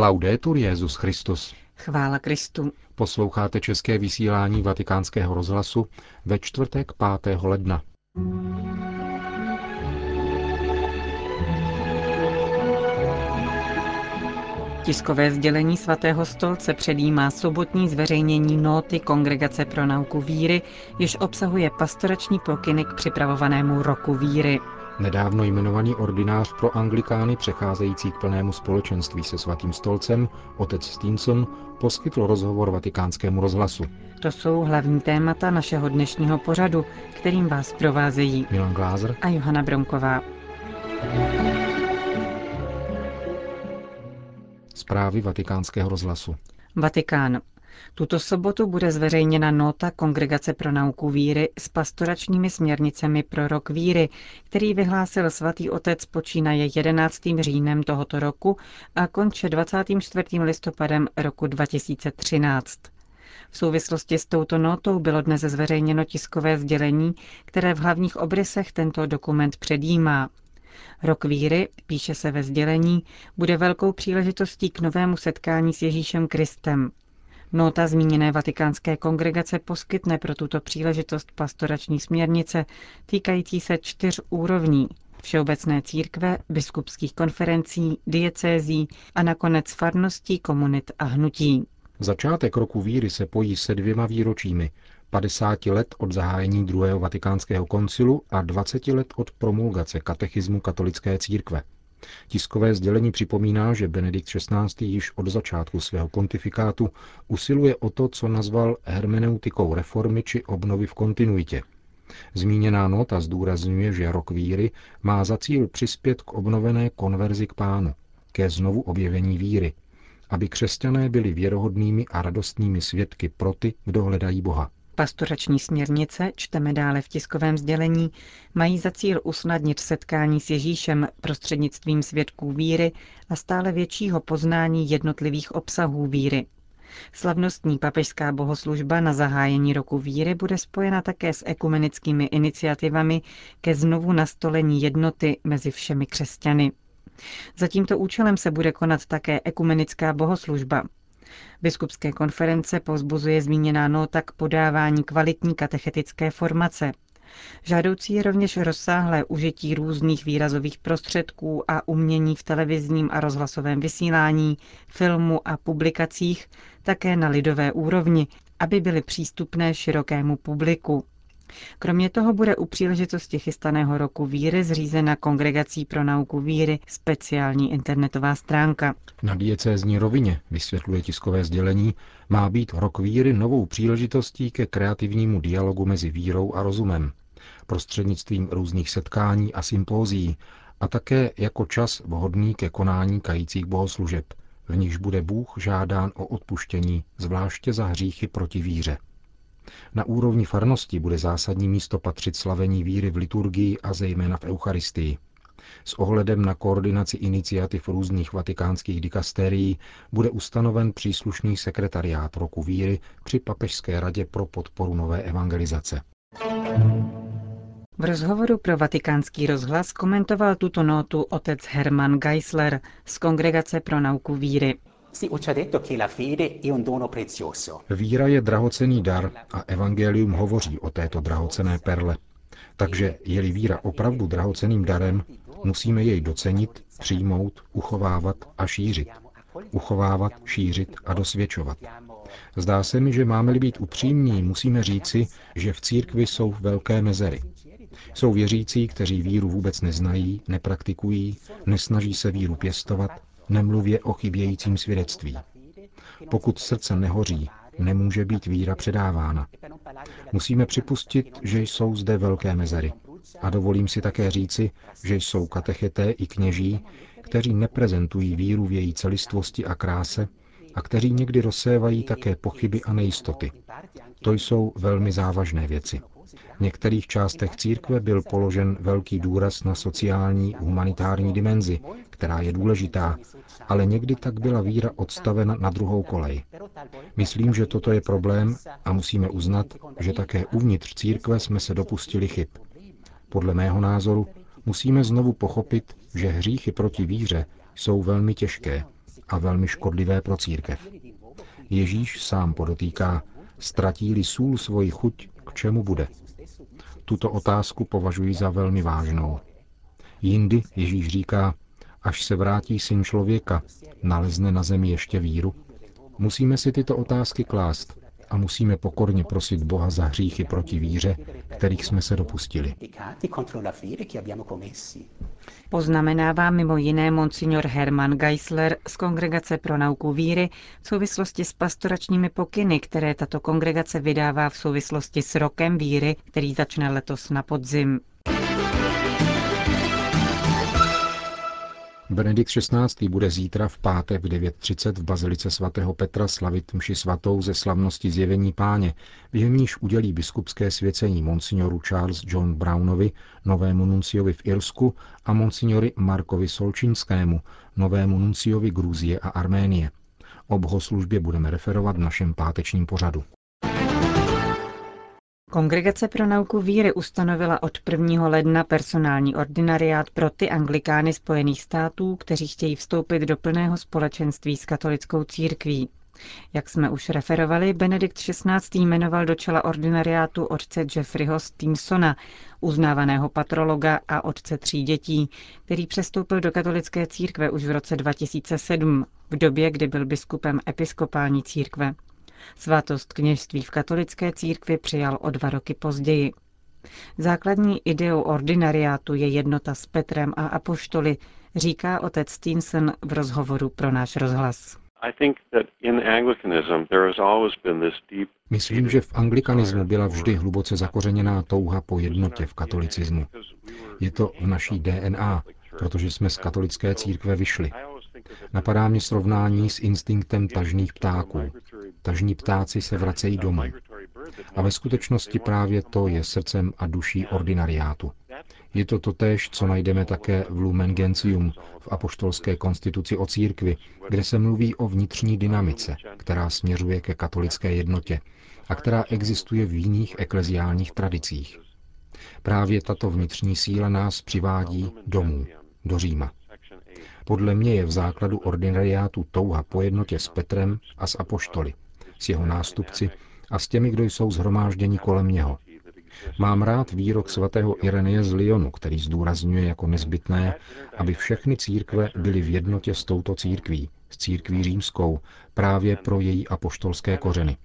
Laudetur Jezus Christus. Chvála Kristu. Posloucháte české vysílání Vatikánského rozhlasu ve čtvrtek 5. ledna. Tiskové sdělení svatého stolce předjímá sobotní zveřejnění nóty Kongregace pro nauku víry, jež obsahuje pastorační pokyny k připravovanému roku víry. Nedávno jmenovaný ordinář pro anglikány přecházející k plnému společenství se svatým stolcem, otec Stinson, poskytl rozhovor vatikánskému rozhlasu. To jsou hlavní témata našeho dnešního pořadu, kterým vás provázejí Milan Glázer a Johana Bronková. Zprávy vatikánského rozhlasu. Vatikán. Tuto sobotu bude zveřejněna nota Kongregace pro nauku víry s pastoračními směrnicemi pro rok víry, který vyhlásil svatý otec počínaje 11. říjnem tohoto roku a konče 24. listopadem roku 2013. V souvislosti s touto notou bylo dnes zveřejněno tiskové sdělení, které v hlavních obrysech tento dokument předjímá. Rok víry, píše se ve sdělení, bude velkou příležitostí k novému setkání s Ježíšem Kristem. Nota zmíněné vatikánské kongregace poskytne pro tuto příležitost pastorační směrnice týkající se čtyř úrovní všeobecné církve, biskupských konferencí, diecézí a nakonec farností, komunit a hnutí. Začátek roku víry se pojí se dvěma výročími, 50 let od zahájení druhého vatikánského koncilu a 20 let od promulgace katechismu katolické církve. Tiskové sdělení připomíná, že Benedikt XVI. již od začátku svého pontifikátu usiluje o to, co nazval hermeneutikou reformy či obnovy v kontinuitě. Zmíněná nota zdůrazňuje, že rok víry má za cíl přispět k obnovené konverzi k pánu, ke znovu objevení víry, aby křesťané byli věrohodnými a radostnými svědky pro ty, kdo hledají Boha. Pastorační směrnice, čteme dále v tiskovém sdělení, mají za cíl usnadnit setkání s Ježíšem prostřednictvím svědků víry a stále většího poznání jednotlivých obsahů víry. Slavnostní papežská bohoslužba na zahájení roku víry bude spojena také s ekumenickými iniciativami ke znovu nastolení jednoty mezi všemi křesťany. Za tímto účelem se bude konat také ekumenická bohoslužba, Biskupské konference povzbuzuje zmíněná nota k podávání kvalitní katechetické formace. Žádoucí je rovněž rozsáhlé užití různých výrazových prostředků a umění v televizním a rozhlasovém vysílání, filmu a publikacích také na lidové úrovni, aby byly přístupné širokému publiku. Kromě toho bude u příležitosti chystaného roku víry zřízena Kongregací pro nauku víry speciální internetová stránka. Na diecézní rovině, vysvětluje tiskové sdělení, má být rok víry novou příležitostí ke kreativnímu dialogu mezi vírou a rozumem, prostřednictvím různých setkání a sympózií a také jako čas vhodný ke konání kajících bohoslužeb, v nichž bude Bůh žádán o odpuštění, zvláště za hříchy proti víře. Na úrovni farnosti bude zásadní místo patřit slavení víry v liturgii a zejména v Eucharistii. S ohledem na koordinaci iniciativ různých vatikánských dikasterií bude ustanoven příslušný sekretariát roku víry při Papežské radě pro podporu nové evangelizace. V rozhovoru pro vatikánský rozhlas komentoval tuto notu otec Hermann Geisler z Kongregace pro nauku víry. Víra je drahocený dar a evangelium hovoří o této drahocené perle. Takže je-li víra opravdu drahoceným darem, musíme jej docenit, přijmout, uchovávat a šířit. Uchovávat, šířit a dosvědčovat. Zdá se mi, že máme-li být upřímní, musíme říci, že v církvi jsou velké mezery. Jsou věřící, kteří víru vůbec neznají, nepraktikují, nesnaží se víru pěstovat, nemluvě o chybějícím svědectví. Pokud srdce nehoří, nemůže být víra předávána. Musíme připustit, že jsou zde velké mezery. A dovolím si také říci, že jsou katecheté i kněží, kteří neprezentují víru v její celistvosti a kráse a kteří někdy rozsévají také pochyby a nejistoty. To jsou velmi závažné věci. V některých částech církve byl položen velký důraz na sociální, humanitární dimenzi, která je důležitá, ale někdy tak byla víra odstavena na druhou kolej. Myslím, že toto je problém a musíme uznat, že také uvnitř církve jsme se dopustili chyb. Podle mého názoru musíme znovu pochopit, že hříchy proti víře jsou velmi těžké a velmi škodlivé pro církev. Ježíš sám podotýká, ztratí-li sůl svoji chuť, k čemu bude. Tuto otázku považuji za velmi vážnou. Jindy Ježíš říká, až se vrátí syn člověka, nalezne na zemi ještě víru? Musíme si tyto otázky klást a musíme pokorně prosit Boha za hříchy proti víře, kterých jsme se dopustili. Poznamenává mimo jiné monsignor Hermann Geisler z Kongregace pro nauku víry v souvislosti s pastoračními pokyny, které tato kongregace vydává v souvislosti s rokem víry, který začne letos na podzim. Benedikt XVI. bude zítra v pátek v 9.30 v Bazilice svatého Petra slavit mši svatou ze slavnosti zjevení páně, během níž udělí biskupské svěcení monsignoru Charles John Brownovi, novému nunciovi v Irsku a monsignori Markovi Solčinskému, novému nunciovi Gruzie a Arménie. O bohoslužbě budeme referovat v našem pátečním pořadu. Kongregace pro nauku víry ustanovila od 1. ledna personální ordinariát pro ty anglikány Spojených států, kteří chtějí vstoupit do plného společenství s katolickou církví. Jak jsme už referovali, Benedikt XVI. jmenoval do čela ordinariátu otce Jeffreyho Stevensona, uznávaného patrologa a otce tří dětí, který přestoupil do katolické církve už v roce 2007, v době, kdy byl biskupem episkopální církve. Svatost kněžství v katolické církvi přijal o dva roky později. Základní ideou ordinariátu je jednota s Petrem a apoštoly, říká otec Stinson v rozhovoru pro náš rozhlas. Myslím, že v anglikanismu byla vždy hluboce zakořeněná touha po jednotě v katolicismu. Je to v naší DNA, protože jsme z katolické církve vyšli. Napadá mě srovnání s instinktem tažných ptáků. Tažní ptáci se vracejí domů. A ve skutečnosti právě to je srdcem a duší ordinariátu. Je to totéž, co najdeme také v Lumen Gentium, v apoštolské konstituci o církvi, kde se mluví o vnitřní dynamice, která směřuje ke katolické jednotě a která existuje v jiných ekleziálních tradicích. Právě tato vnitřní síla nás přivádí domů, do Říma. Podle mě je v základu ordinariátu touha po jednotě s Petrem a s apoštoly, s jeho nástupci a s těmi, kdo jsou zhromážděni kolem něho. Mám rád výrok svatého Irenie z Lyonu, který zdůrazňuje jako nezbytné, aby všechny církve byly v jednotě s touto církví, s církví římskou, právě pro její apoštolské kořeny.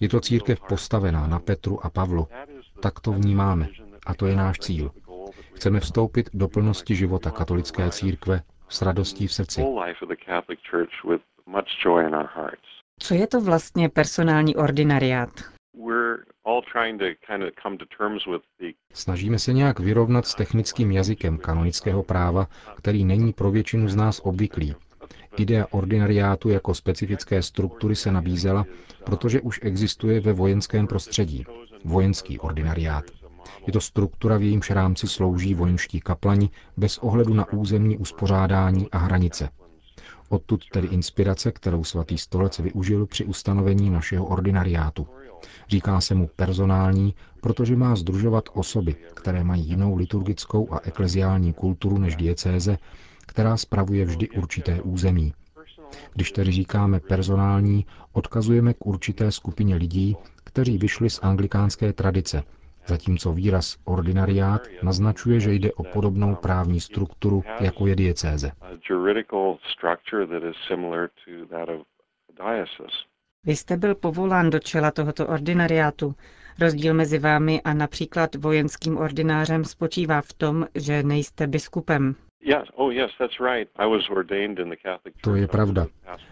Je to církev postavená na Petru a Pavlu. Tak to vnímáme. A to je náš cíl. Chceme vstoupit do plnosti života katolické církve s radostí v srdci. Co je to vlastně personální ordinariát? Snažíme se nějak vyrovnat s technickým jazykem kanonického práva, který není pro většinu z nás obvyklý. Idea ordinariátu jako specifické struktury se nabízela, protože už existuje ve vojenském prostředí. Vojenský ordinariát. Je to struktura, v jejímž rámci slouží vojenští kaplani bez ohledu na územní uspořádání a hranice. Odtud tedy inspirace, kterou svatý stolec využil při ustanovení našeho ordinariátu. Říká se mu personální, protože má združovat osoby, které mají jinou liturgickou a ekleziální kulturu než diecéze, která spravuje vždy určité území. Když tedy říkáme personální, odkazujeme k určité skupině lidí, kteří vyšli z anglikánské tradice, zatímco výraz ordinariát naznačuje, že jde o podobnou právní strukturu, jako je diecéze. Vy jste byl povolán do čela tohoto ordinariátu. Rozdíl mezi vámi a například vojenským ordinářem spočívá v tom, že nejste biskupem. Oh, to je pravda.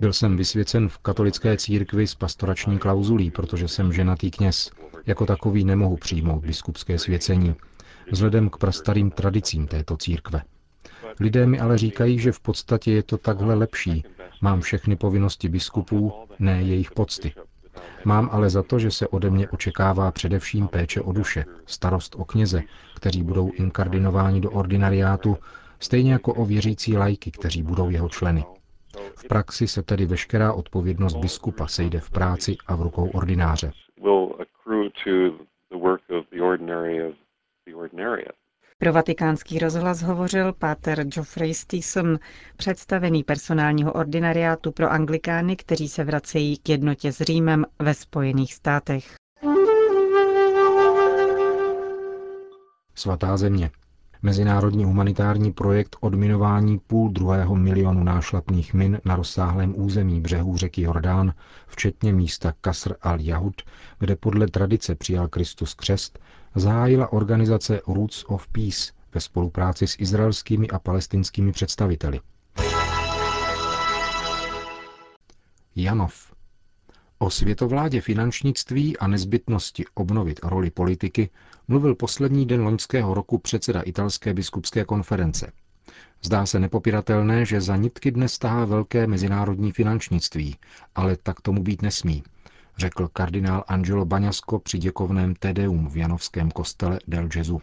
Byl jsem vysvěcen v katolické církvi s pastorační klauzulí, protože jsem ženatý kněz. Jako takový nemohu přijmout biskupské svěcení, vzhledem k prastarým tradicím této církve. Lidé mi ale říkají, že v podstatě je to takhle lepší. Mám všechny povinnosti biskupů, ne jejich pocty. Mám ale za to, že se ode mě očekává především péče o duše, starost o kněze, kteří budou inkardinováni do ordinariátu, stejně jako o věřící lajky, kteří budou jeho členy. V praxi se tedy veškerá odpovědnost biskupa sejde v práci a v rukou ordináře. Pro vatikánský rozhlas hovořil páter Geoffrey Steeson, představený personálního ordinariátu pro anglikány, kteří se vracejí k jednotě s Římem ve Spojených státech. Svatá země. Mezinárodní humanitární projekt odminování půl druhého milionu nášlapných min na rozsáhlém území břehů řeky Jordán, včetně místa Kasr al-Jahud, kde podle tradice přijal Kristus křest, zahájila organizace Roots of Peace ve spolupráci s izraelskými a palestinskými představiteli. Janov. O světovládě finančnictví a nezbytnosti obnovit roli politiky mluvil poslední den loňského roku předseda italské biskupské konference. Zdá se nepopiratelné, že za nitky dnes tahá velké mezinárodní finančnictví, ale tak tomu být nesmí, řekl kardinál Angelo Baňasko při děkovném Tedeum v Janovském kostele Del Gesù.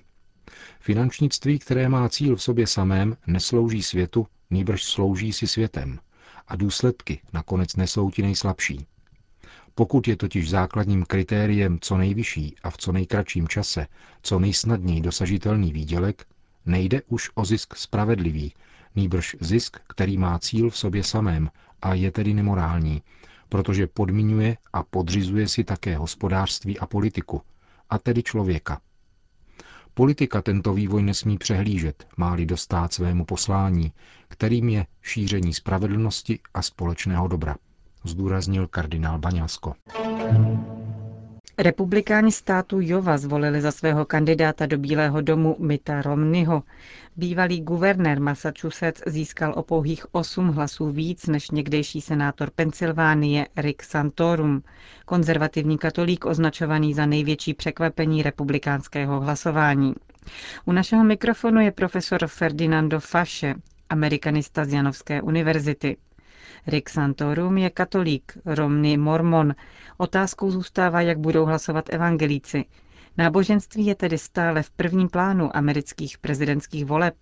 Finančnictví, které má cíl v sobě samém, neslouží světu, nýbrž slouží si světem. A důsledky nakonec nesou ti nejslabší. Pokud je totiž základním kritériem co nejvyšší a v co nejkratším čase, co nejsnadněji dosažitelný výdělek, nejde už o zisk spravedlivý, nýbrž zisk, který má cíl v sobě samém a je tedy nemorální, protože podmiňuje a podřizuje si také hospodářství a politiku, a tedy člověka. Politika tento vývoj nesmí přehlížet, má-li dostát svému poslání, kterým je šíření spravedlnosti a společného dobra zdůraznil kardinál Baňasko. Republikáni státu Jova zvolili za svého kandidáta do Bílého domu Mita Romneyho. Bývalý guvernér Massachusetts získal o pouhých 8 hlasů víc než někdejší senátor Pensylvánie Rick Santorum, konzervativní katolík označovaný za největší překvapení republikánského hlasování. U našeho mikrofonu je profesor Ferdinando Fasche, amerikanista z Janovské univerzity. Rick Santorum je katolík, Romny mormon. Otázkou zůstává, jak budou hlasovat evangelíci. Náboženství je tedy stále v prvním plánu amerických prezidentských voleb.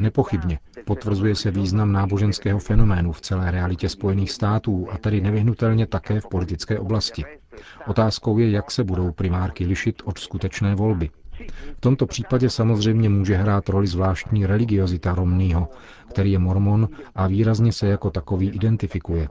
Nepochybně potvrzuje se význam náboženského fenoménu v celé realitě Spojených států a tedy nevyhnutelně také v politické oblasti. Otázkou je, jak se budou primárky lišit od skutečné volby. V tomto případě samozřejmě může hrát roli zvláštní religiozita Romneyho, který je mormon a výrazně se jako takový identifikuje.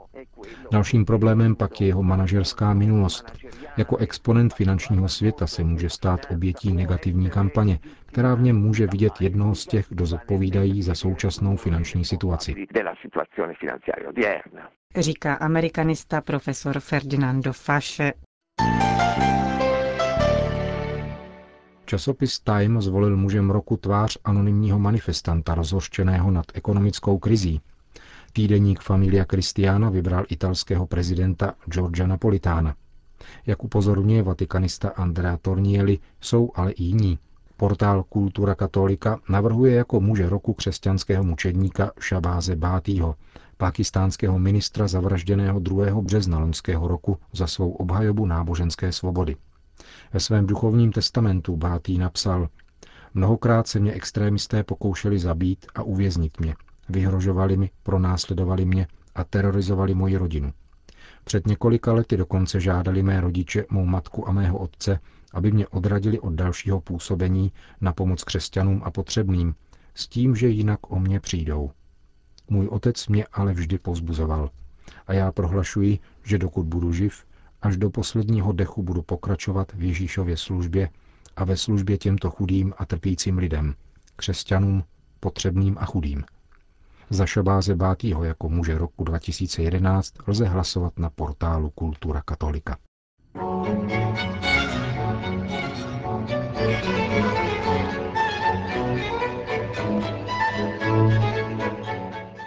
Dalším problémem pak je jeho manažerská minulost. Jako exponent finančního světa se může stát obětí negativní kampaně, která v něm může vidět jednoho z těch, kdo zodpovídají za současnou finanční situaci. Říká amerikanista profesor Ferdinando Fasche. Časopis Time zvolil mužem roku tvář anonymního manifestanta rozhořčeného nad ekonomickou krizí. Týdeník Familia Cristiana vybral italského prezidenta Giorgia Napolitána. Jak upozorňuje vatikanista Andrea Tornieli, jsou ale i jiní. Portál Kultura Katolika navrhuje jako muže roku křesťanského mučedníka Šabáze Bátýho, pakistánského ministra zavražděného 2. března loňského roku za svou obhajobu náboženské svobody. Ve svém duchovním testamentu Bátý napsal, mnohokrát se mě extrémisté pokoušeli zabít a uvěznit mě. Vyhrožovali mi, pronásledovali mě a terorizovali moji rodinu. Před několika lety dokonce žádali mé rodiče, mou matku a mého otce, aby mě odradili od dalšího působení na pomoc křesťanům a potřebným, s tím, že jinak o mě přijdou. Můj otec mě ale vždy pozbuzoval. A já prohlašuji, že dokud budu živ, Až do posledního dechu budu pokračovat v Ježíšově službě a ve službě těmto chudým a trpícím lidem, křesťanům, potřebným a chudým. Za Šabáze Bátýho jako muže roku 2011 lze hlasovat na portálu Kultura Katolika.